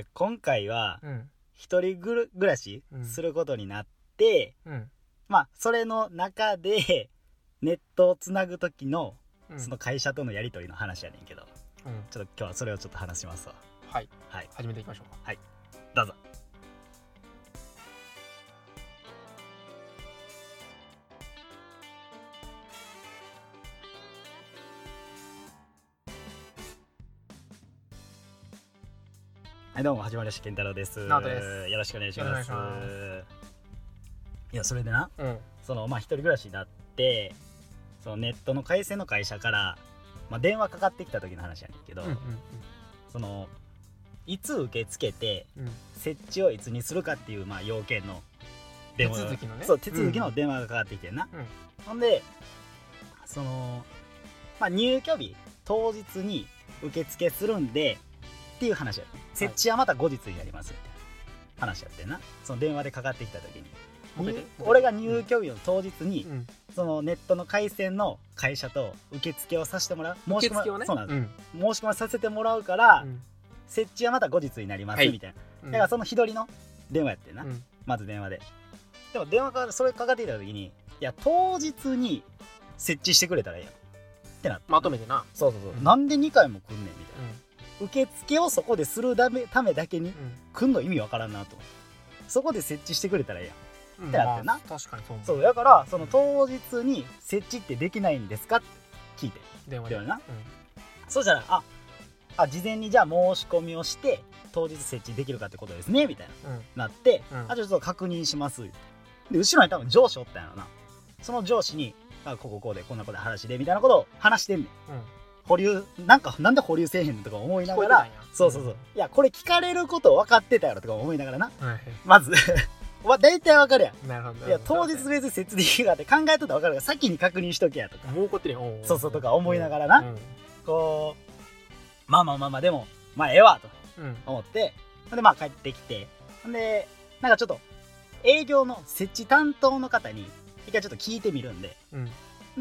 や今回はうん。一人ぐる暮らしうん。することになって、うん。まあそれの中でネットをつなぐ時のうん。その会社とのやり取りの話やねんけど、うん。ちょっと今日はそれをちょっと話しますわ。はい。はい。始めていきましょうか。どうはいどうも始まりました健太郎ですよろしくお願いします。いやそれでなうん。そのまあ一人暮らしになってそのネットの回線の会社から、まあ、電話かかってきた時の話やねんけど、うんうんそのいつ受け付けてうん。うん設置をいつにするかっていうまあ要件の電話が手続きのね。そう手続きの電話がかかってきてんな、うん。ほんでその、まあ、入居日当日に受付するんでっていう話やね設置はまた後日になります。みたいな話やってんな。その電話でかかってきた時に。俺が入居日の当日に、うん。そのネットの回線の会社と受付をさせてもらう。申し込ま受付をね？そうなんです、ん。申し込まさせてもらうから、うん。設置はまた後日になりますはいみたいな、うん。だからその日取りの電話やってんな、うん。まず電話で。でも電話からそれかかってきた時にいや当日に設置してくれたらええやん。ってなって。まとめてな。そうそうそう、うん。なんで2回も来んねんみたういな受付をそこでするためためだけにん。来んの意味わからんなと。そこで設置してくれたらええやん。うんってなってんな。まあ確かにそう思そうだからその当日に設置ってできないんですかって聞いて。電話で。電話でなそしたらああ事前にじゃあ申し込みをして当日設置できるかってことですねみたいな。うん。うんなって、うん。あちょっと確認します。で後ろに多分上司おったんやろな。その上司にあこここうでこんなことで話でみたいなことを話してんねん。うん保留なんかなんで保留せえへんのとか思いながらそうそうそう。いやこれ聞かれること分かってたやろとか思いながらな。うんはい。まず わ大体分かるやん。なるほど。いや当日別に設置できるかって考えとったら分かるから先に確認しとけやとか。もう怒ってるよそうそうとか思いながらな。うん。こうまあまあまあまあでもまあええわとうん。思って。ほんでまあ帰ってきて。でなんかちょっと営業の設置担当の方に一回ちょっと聞いてみるんで。うん。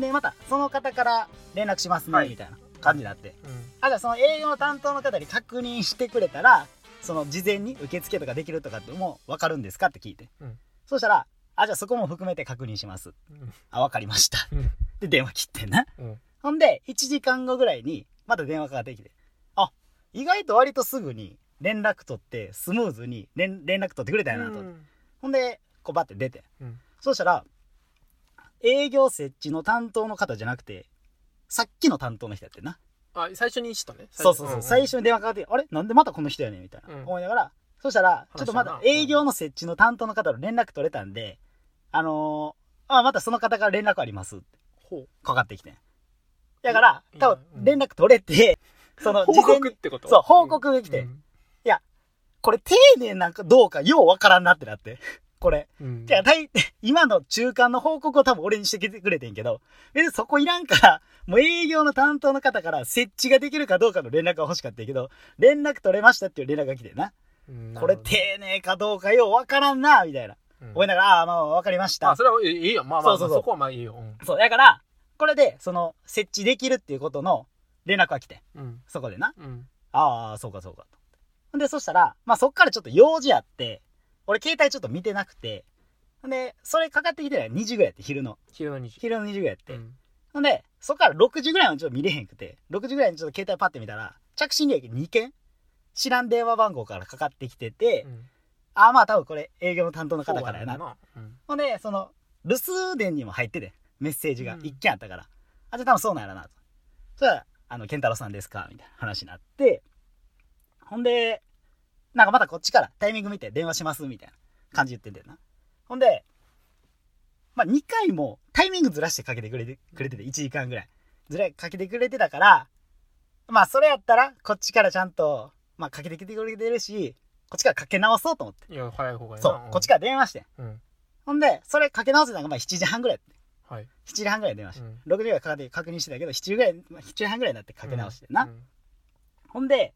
でまたその方から連絡しますね、はい。みたいな感じになって。うん。あじゃあその営業の担当の方に確認してくれたらその事前に受付とかできるとかってもう分かるんですかって聞いて、うん。そしたらあじゃあそこも含めて確認します。うん。あ分かりました。うん。で電話切ってんな。うん。ほんで1時間後ぐらいにまた電話かかってきて。あ意外と割とすぐに連絡取ってスムーズに連連絡取ってくれたんやなと、うん。ほんでこうバッて出て。うん。そうしたら営業設置の担当の方じゃなくてさっきの担当の人やってんな。あ最初に知ったね。そうそうそう、最初に電話かかってあれ？なんでまたこの人やねんみたいな、うん。思いながらそしたらちょっとまだ営業の設置の担当の方の連絡取れたんであのーあまたその方から連絡ありますってほう。かかってきてん。だからい多うん。分連絡取れて、その報事前に告ってこと？そう報告が来て、うん。これ丁寧なんかどうかようわからんなってなってこれ。うん。いや、大、今の中間の報告を多分俺にしてきてくれてんけど、別にそこいらんから、もう営業の担当の方から設置ができるかどうかの連絡が欲しかったけど、連絡取れましたっていう連絡が来てんな。うんこれ丁寧かどうかようわからんな、みたいな。思いながら、ああ、まあわかりました。あ。それはいいよまあまあそこはまあいいよ。うん。そう、だから、これで、その、設置できるっていうことの連絡が来て、うん。そこでな。うん。ああ、そうかそうかと。で、そしたら、まあそっからちょっと用事あって、俺携帯ちょっと見てなくて、で、それかかってきてない2時ぐらいやって、昼の。昼の2時。昼の2時ぐらいやって。うん。ほんで、そっから6時ぐらいはちょっと見れへんくて、6時ぐらいにちょっと携帯パッて見たら、着信履歴2件知らん電話番号からかかってきてて、うん。ああまあ多分これ営業の担当の方からやな。そうんほんで、その、留守電にも入ってて、メッセージがうん。1件あったから、あ、じゃあ多分そうなんやろなと。そしたら、あの、健太郎さんですか？みたいな話になって、ほんで、なんかまたこっちからタイミング見て電話しますみたいな感じ言ってんだよな。ほんで、まあ2回もタイミングずらしてかけてくれてくれてて、1時間ぐらい。ずらかけてくれてたから、まあそれやったら、こっちからちゃんと、まあかけてきてくれてるし、こっちからかけ直そうと思って。いや早い方がいいなそう、こっちから電話してん。うんほんで、それかけ直せたのがまあ7時半ぐらい。はい7時半ぐらいで電話して。うん6時ぐらいかかって確認してたけど、7時ぐらい、まあ7時半ぐらいになってかけ直してな。うんほんで、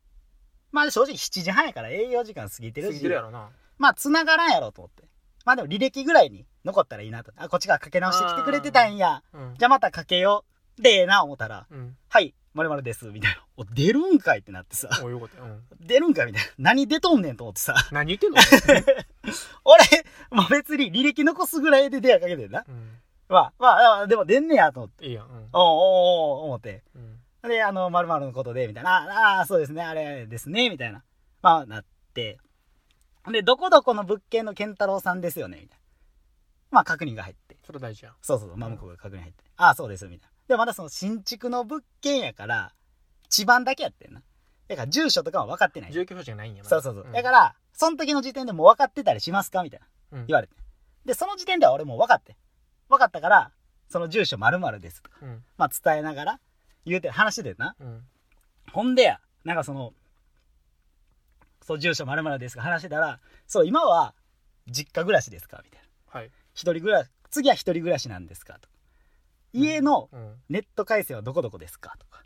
まあ正直7時半やから営業時間過ぎてるし過ぎてる、やろなまあ繋がらんやろと思って。まあでも履歴ぐらいに残ったらいいなと。あ、こっちからかけ直してきてくれてたんや。うんじゃあまたかけよう。でええな思ったら、うんはい、〇〇です、みたいな。お、出るんかいってなってさ、およかったよ。うん。出るんかいみたいな。何出とんねんと思ってさ、何言ってんの？俺、まあ別に履歴残すぐらいで電話かけてんな。うん。まあ、まああ、でも出んねやと思って。いいやん。うんおうおうおう思って。うん。で、あの、〇〇のことで、みたいな。ああー、そうですね、あれですね、みたいな。まあ、なって。で、どこどこの物件の健太郎さんですよね、みたいな。まあ、確認が入って。それ大事やん。そうそうそう、まあ、向こうが確認入って。ああ、そうです、みたいな。で、まだその新築の物件やから、地番だけやってんな。だから、住所とかは分かってない。住居表示がないんや。まだそうそうそう。んだから、その時の時点でもう分かってたりしますか？みたいな。うん言われて。で、その時点では俺もう分かって。分かったから、その住所〇〇ですとか、うん。まあ伝えながら、言うて、話しててな。うん。ほんでや、なんかその、そう、住所〇〇ですか話してたら、そう、今は、実家暮らしですか？みたいな。はい。一人暮らし、次は一人暮らしなんですか？と。家のうん。ネット回線はどこどこですか？とか。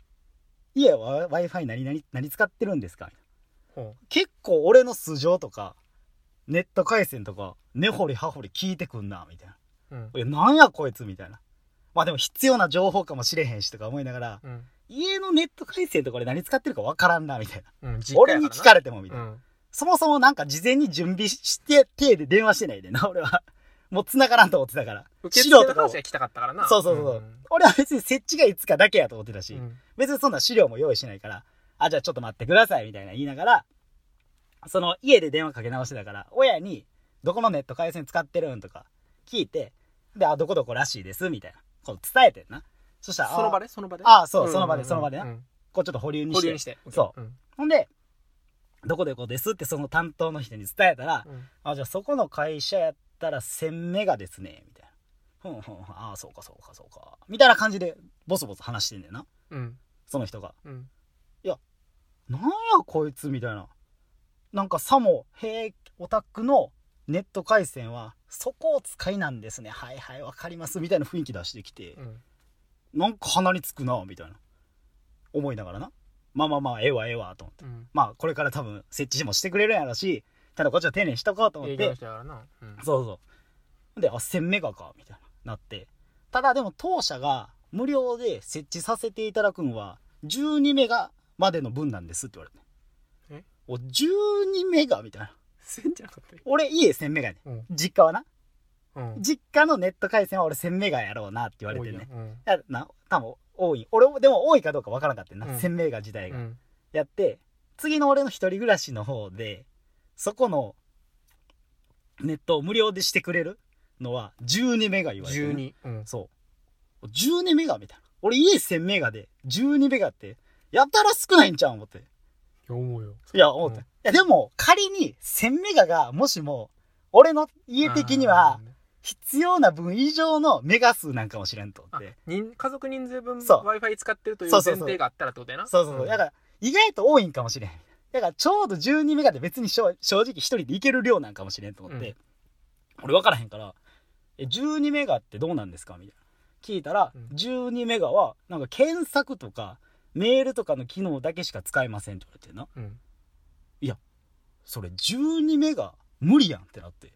家は Wi-Fi 何何、何使ってるんですか？みたいな。ほ結構俺の素性とか、ネット回線とか、根掘り葉掘り聞いてくんな、みたいな。う。うん。いや、なんやこいつ、みたいな。まあでも必要な情報かもしれへんしとか思いながら、うん。家のネット回線とか俺何使ってるかわからんな、みたいな。うん。俺に聞かれれても、みたいな。うん。そもそもなんか事前に準備して、手で電話してないでな、俺は。もう繋がらんと思ってたから。受資料とかを付の話が来たかったからな。そうそうそう。ん俺は別に設置がいつかだけやと思ってたし、うん。別にそんな資料も用意しないから、あ、じゃあちょっと待ってください、みたいな言いながら、その家で電話かけ直してたから、親に、どこのネット回線使ってるんとか聞いて、で、あ、どこどこらしいです、みたいな。こう伝えてんな。そしたら、その場で？でその場で？あそうその場でその場でなうんこうちょっと保留にして。保留にして。そううん。ほんで、どこどこですってその担当の人に伝えたら、うん。あ、じゃあそこの会社やったら1000メガですね、みたいな。ふんふんふん、ああ、そうかそうかそうか。みたいな感じで、ボソボソ話してんだよな。うん。その人が。うん。なんやこいつみたいな。なんかさも、へえ、オタクのネット回線は、そこを使いなんですね。はいはい、わかります。みたいな雰囲気出してきてう、ん。なんか鼻につくな、みたいな。思いながらな。まあまあまあ、ええわええわ、と思って。うん。まあ、これから多分、設置もしてくれるんやろし、ただこっちは丁寧にしとこうと思って。うん。そうそう。で、あ、1000メガか、みたいな、なって。ただでも当社が無料で設置させていただくのは、12メガまでの分なんですって言われて。え？お、12メガみたいな。せんじゃなかったよ俺家1000メガやねうん。ん。実家はな。うん。実家のネット回線は俺1000メガやろうなって言われてんね。多いな、多分多い。俺、でも多いかどうかわからんかったんな。うん1000メガ自体が。うん。やって、次の俺の一人暮らしの方で、そこのネットを無料でしてくれるのは12メガ言われてる、12。うん。そう。12メガみたいな。俺家1000メガで12メガって、やたら少ないんちゃう思って。思うよ。いや、思った。うんいや、でも、仮に1000メガが、もしも、俺の家的には、必要な分以上のメガ数なんかもしれんと思あって。人家族人数分そう Wi-Fi 使ってるという前そうそうそう提があったらってことやな。そうそうそう。んだから、意外と多いんかもしれん。だから、ちょうど12メガで別に正正直一人でいける量なんかもしれんと思って、俺分からへんから、え、12メガってどうなんですか？みたいな。聞いたら、うん12メガは、なんか検索とか、メールとかの機能だけしか使えませんって言われてな。うん。それ12メガ無理やんってなって。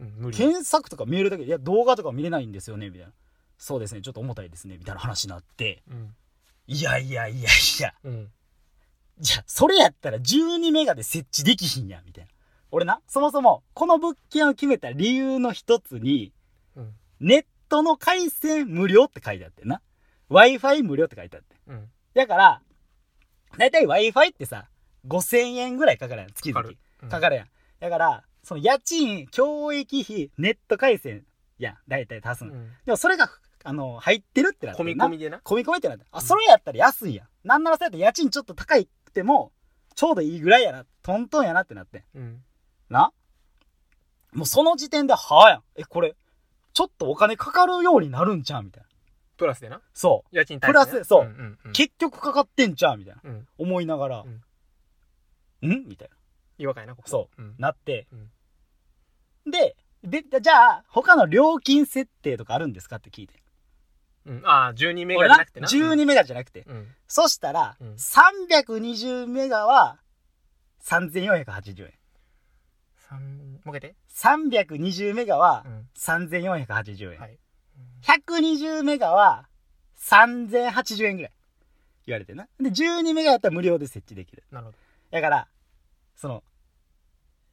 うん。検索とかメールだけで、いや、動画とか見れないんですよね、みたいな。そうですね、ちょっと重たいですね、みたいな話になって、うん。いやいやいやいや、うん。じゃあ、それやったら12メガで設置できひんやん、みたいな。俺な、そもそも、この物件を決めた理由の一つに、うん。ネットの回線無料って書いてあってんな。Wi-Fi 無料って書いてあって。うん。だから、だいたい Wi-Fi ってさ、5000円ぐらいかかるやん、月々。かかる。うんかかるやん。だから、その家賃、教育費、ネット回線やん、だいたい足すの。うん。でもそれが、あの、入ってるってなって込み込みでな。込み込みってなって。あ、うんそれやったら安いやん。なんならそうやったら家賃ちょっと高いっても、ちょうどいいぐらいやな。トントンやなってなってん。うん。な？もうその時点で、はあやん。え、これ、ちょっとお金かかるようになるんちゃう？みたいな。プラスでな。そ家賃プラスそう。結局かかってんちゃうみたいな。うん。思いながら、んみたい違和感やな、ここ。。そううん。な。なってうん。で、で、じゃあ、他の料金設定とかあるんですかって聞いて。うん。ああ、12メガじゃなくてな。12メガじゃなくて。うん。そしたら、うん320メガは3480円。三もう一回言って。320メガはうん。3480円。はい。120メガは3080円ぐらい。言われてな。で、12メガやったら無料で設置できる。なるほど。だから、その、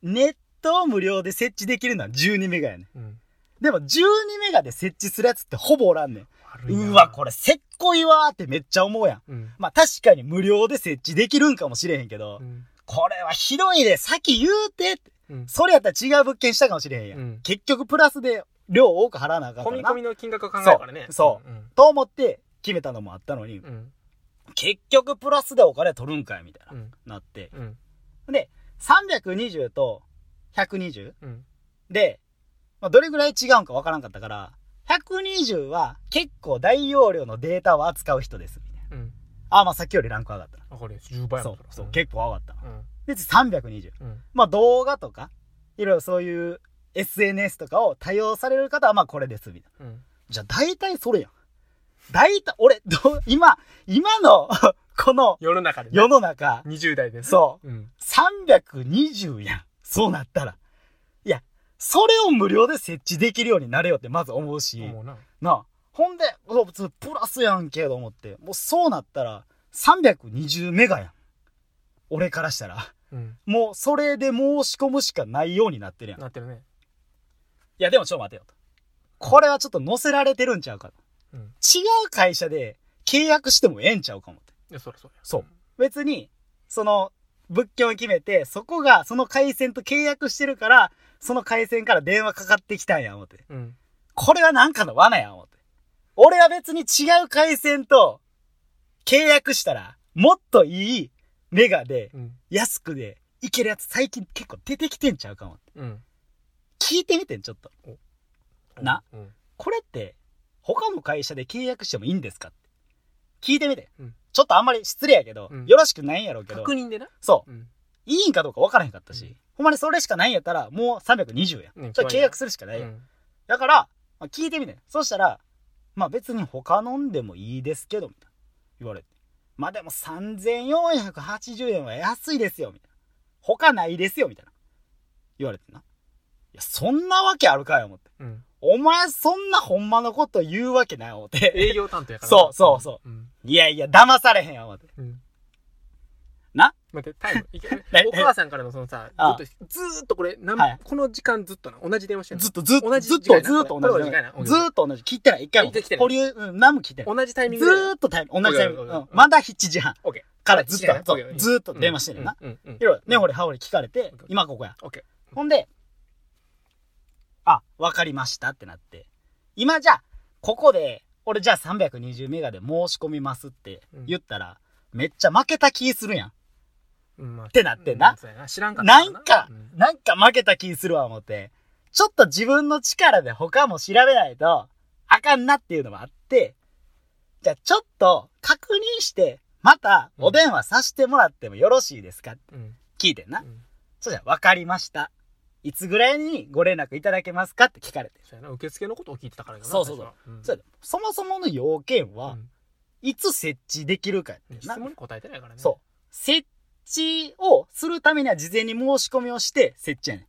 ネットを無料で設置できるのは12メガやねん。うん。でも12メガで設置するやつってほぼおらんねん。うわ、これせっこいわーってめっちゃ思うやん。うん。まあ確かに無料で設置できるんかもしれへんけど、うん。これはひどいで、先言うてって。うん。それやったら違う物件したかもしれへんやん。うん結局プラスで量多く払わなあかんからな。込み込みの金額を考えるからね。そううん。と思って決めたのもあったのに、うん。結局プラスでお金取るんかいみたいな、うん。なって。うん。で、320と120うん。で、まあ、どれぐらい違うんかわからんかったから、120は結構大容量のデータを扱う人です。みたいな。うん。ああ、まあさっきよりランク上がったな。あ、これ10倍やもんそう、そう、結構上がったな。うん。で、次320。うん。まあ動画とか、いろいろそういう SNS とかを多用される方はまあこれです、みたいな。うん。じゃあ大体それやん。大体、俺、どう、今、今の、この世の中でね。世の中、20代でね。そう、うん。320やん。そうなったら。いや、それを無料で設置できるようになれよってまず思うし、思うな。なあ。ほんで、普通プラスやんけと思って、もうそうなったら、320メガやん。俺からしたら。うん。もうそれで申し込むしかないようになってるやん。いなってるね。や、でもちょっと待てよと。これはちょっと載せられてるんちゃうかと。うん。違う会社で契約してもええんちゃうかもって。いや、そりゃそうや。そう別に、その、物件を決めて、そこがその回線と契約してるから、その回線から電話かかってきたんや、思って。うん。これはなんかの罠や、思って。俺は別に違う回線と契約したら、もっといいメガで、うん。安くで、いけるやつ最近結構出てきてんちゃうかもって。うん。聞いてみてん、ちょっと。な。うん。これって、他の会社で契約してもいいんですかって。聞いてみて。うんちょっとあんまり失礼やけど、うんよろしくないんやろうけど。確認でな。そう。うん。いいんかどうか分からへんかったし、うんほんまにそれしかないんやったら、もう320や。うん契約するしかないや。うん。だから、まあ、聞いてみて。そしたら、まあ別に他飲んでもいいですけど、みたいな。言われて。まあでも3480円は安いですよ、みたいな。他ないですよ、みたいな。言われてな。いや、そんなわけあるかよ、思って。うん。お前そんなほんまのこと言うわけない、思って。営業担当やからな。そうそうそううん。いやいや、騙されへんよ、思って。うん。な？待って、タイム。いけえお母さんからのそのさ、ずあっと、ずーっとこれ、なんはいこの時間ずっとな、同じ電話してんの？ずっとずっと、同じずっと、ずっと同じずっと同じ。聞いてない、一回も保留、うん、何も聞いてない。同じタイミンずグで。ーっとタイム、同じタイミング。うんまだ7時半オッケー。からずっと、ずーっと電話してるな。。いろいろ、ねほりはほり聞かれて、今ここや。オッケほんで、あ、わかりましたってなって。今じゃあ、ここで、俺じゃあ320メガで申し込みますって言ったら、めっちゃ負けた気するやん。ー。うんまあってなってんなうそうやな知らんかったなんかうん、なんか負けた気するわ思って、ちょっと自分の力で他も調べないと、あかんなっていうのもあって、じゃあちょっと確認して、またお電話させてもらってもよろしいですかってうん。聞いてんな。うんそしたら、わかりました。いつぐらいにご連絡いただけますかって聞かれて。そうやな受付のことを聞いてたからやなそうそうそう最初はんそもそもの要件は、うんいつ設置できるかやってんな質問に答えてないからね。そう。設置をするためには事前に申し込みをして設置やね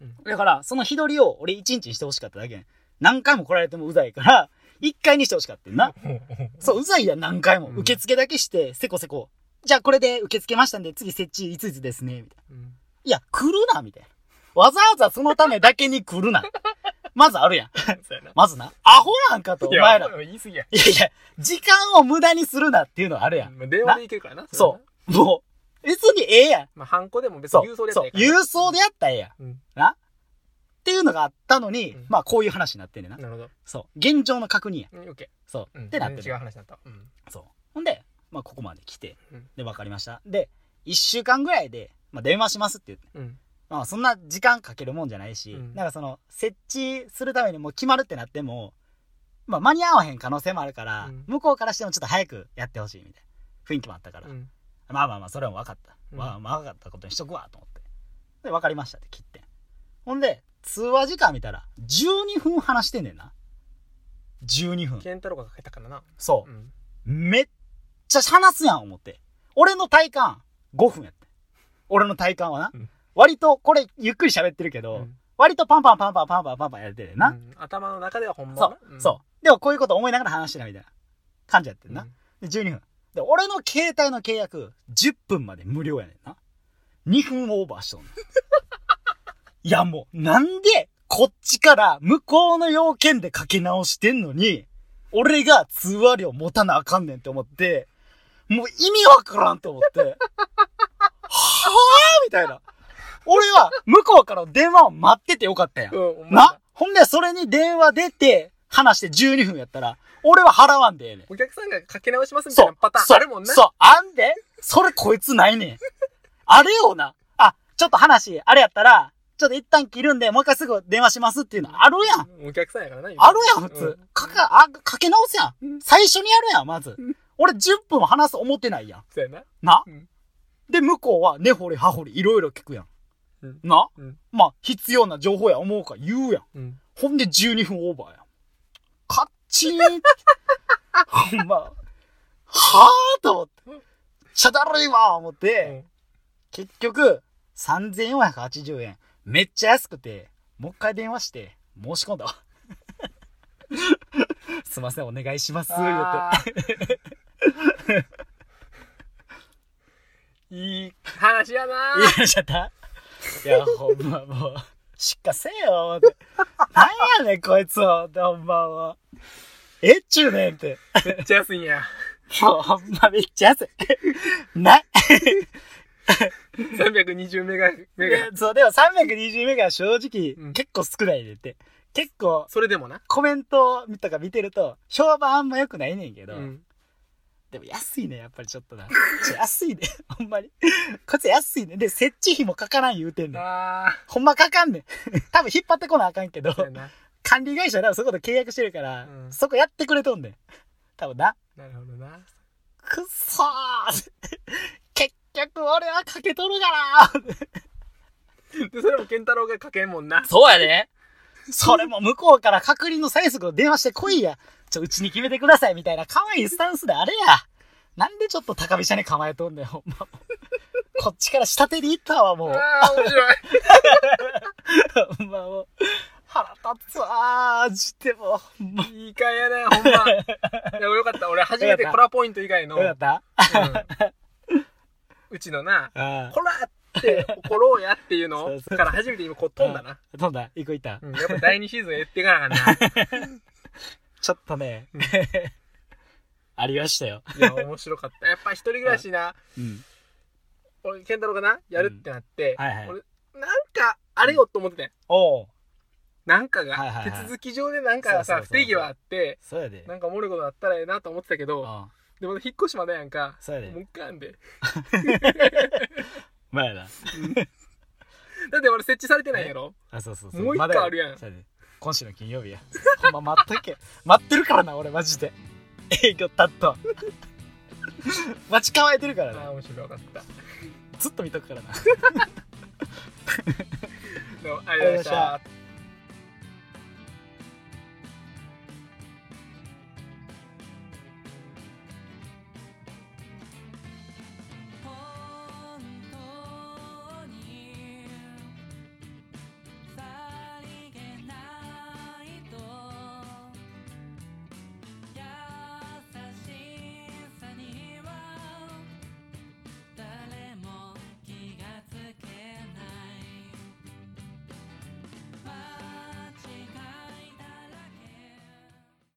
ん。うんだから、その日取りを俺1日にしてほしかっただけやねん。何回も来られてもうざいから、1回にしてほしかったんな。そう、うざいやん何回も。うん受付だけして、せこせこ。じゃあこれで受け付けましたんで、次設置いついつですね。みたいな。うんいや、来るな、みたいな。わざわざそのためだけに来るな。まずあるやん。そうやな。まずな。アホなんかと、おいや前ら。い言い過ぎや。やいや、時間を無駄にするなっていうのはあるやん。まあ電話でいけるからな。そう。もう、別にええやん。まあ、ハンコでも別そうに郵送でやったらいい。からな郵送でやったらええやん。うん。なっていうのがあったのに、うんまあこういう話になってんねんな。なるほど。そう。現状の確認や。うん、オッケそう。ー。うん。ってなってる全然違う。話になった。うん。そう。ほんで、まあここまで来てうん、で、わかりました。で、一週間ぐらいで、まあ電話しますって言って。うん。まあそんな時間かけるもんじゃないし、うんなんかその、設置するためにもう決まるってなっても、まあ間に合わへん可能性もあるから、うん向こうからしてもちょっと早くやってほしいみたいな雰囲気もあったから、うん。まあまあまあ、それは分かった。うんまあまあ分かったことにしとくわ、と思って。で、分かりましたって切って。ほんで、通話時間見たら、12分話してんねんな。12分。ケンタロウがかけたからな。そうう。ん。めっちゃ話すやん、思って。俺の体感、5分やって。俺の体感はな。うん割と、これ、ゆっくり喋ってるけど、うん割とパンパンパンパンパンパンパンパンやってるな。うん頭の中ではほんまそう、そう。でもこういうこと思いながら話してないみたいな感じやってんな。で、12分。で、俺の携帯の契約、10分まで無料やねんな。2分オーバーしとん。いやもう、なんで、こっちから向こうの要件でかけ直してんのに、俺が通話料持たなあかんねんって思って、もう意味わからんと思って、はぁみたいな。俺は向こうからの電話を待っててよかったやん。うん。なほんで、それに電話出て、話して12分やったら、俺は払わんでええねん。お客さんがかけ直しますみたいなパターンあるもんな。そう、あんでそれこいつないねん。あれよな。あ、ちょっと話、あれやったら、ちょっと一旦切るんで、もう一回すぐ電話しますっていうのあるやん。お客さんやからな。あるやん、普通うん。かか、あ、かけ直すやうんん。最初にやるやん、まずうん。俺10分話す思ってないやん。そうやな。な？うんで、向こうは根掘り葉掘りいろいろ聞くやんうん。な？うんまあ、必要な情報や思うから言うやん。うん。ほんで12分オーバーやん。カッチーンほんま、はぁと思って。ちゃだるいわ思って、結局、3480円。めっちゃ安くて、もう一回電話して、申し込んだわ。すいません、お願いします、言うあー いい話やなて。いや、ちゃったいや、ほんまもう、しっかせえよ、思って。なんやねん、こいつは、思ってほんまもう。えっちゅうねんって。めっちゃ安いんや。もうほんまめっちゃ安い。な、320メガ、メガ。そう、でも320メガは正直、うん結構少ないでって。結構、それでもな。コメントとか見てると、評判あんま良くないねんけど、うん。でも安いね、やっぱりちょっとな。ちょ安いね、ほんまに。こいつ安いね。で、設置費もかからん言うてんねん。あほんまかかんねん。多分引っ張ってこなあかんけど。管理会社は多分そこと契約してるから、うんそこやってくれとんねん。多分な。なるほどな。くっそー結局俺はかけとるからで、それも健太郎がかけんもんな。そうやで。それも向こうから確認の催促を電話してこいや。ちょ、うちに決めてくださいみたいな可愛いスタンスであれや。なんでちょっと高飛車に構えとんねん、ほんま。こっちから下手に行ったわ、もう。ああ、面白い。ほんまもう。腹立つわー、マジでもいい回やな、ほんま。いや、よかった。俺初めてコラポイント以外の、よかったうんうちのな、あこらって怒ろうやっていうの？から初めて今こう飛んだな。あ。飛んだ行く行った。うん、やっぱ第2シーズンやっていかなあかんな。ちょっとねうん、ありましたよ。いや、面白かった。やっぱ一人暮らしな、うん。俺、健太郎がな、やるってなって、はいはい俺、なんか、あれよと思ってて。おう。なんかが、はいはいはい手続き上でなんかさ、そうそうそう不手際あって、そうやで。なんかおもろいことあったらええなと思ってたけど、うん。でも引っ越しまでやんか。そうやでもう一回あんで。まあやな。だって俺設置されてないやろあ、そうそうそう。もう一あるやんそうやで今週の金曜日や。ほんま待っとけ。待ってるからな、俺マジで。営業たっと。待ち構えてるからな。面白かった。ずっと見とくからな。どうもありがとうございました。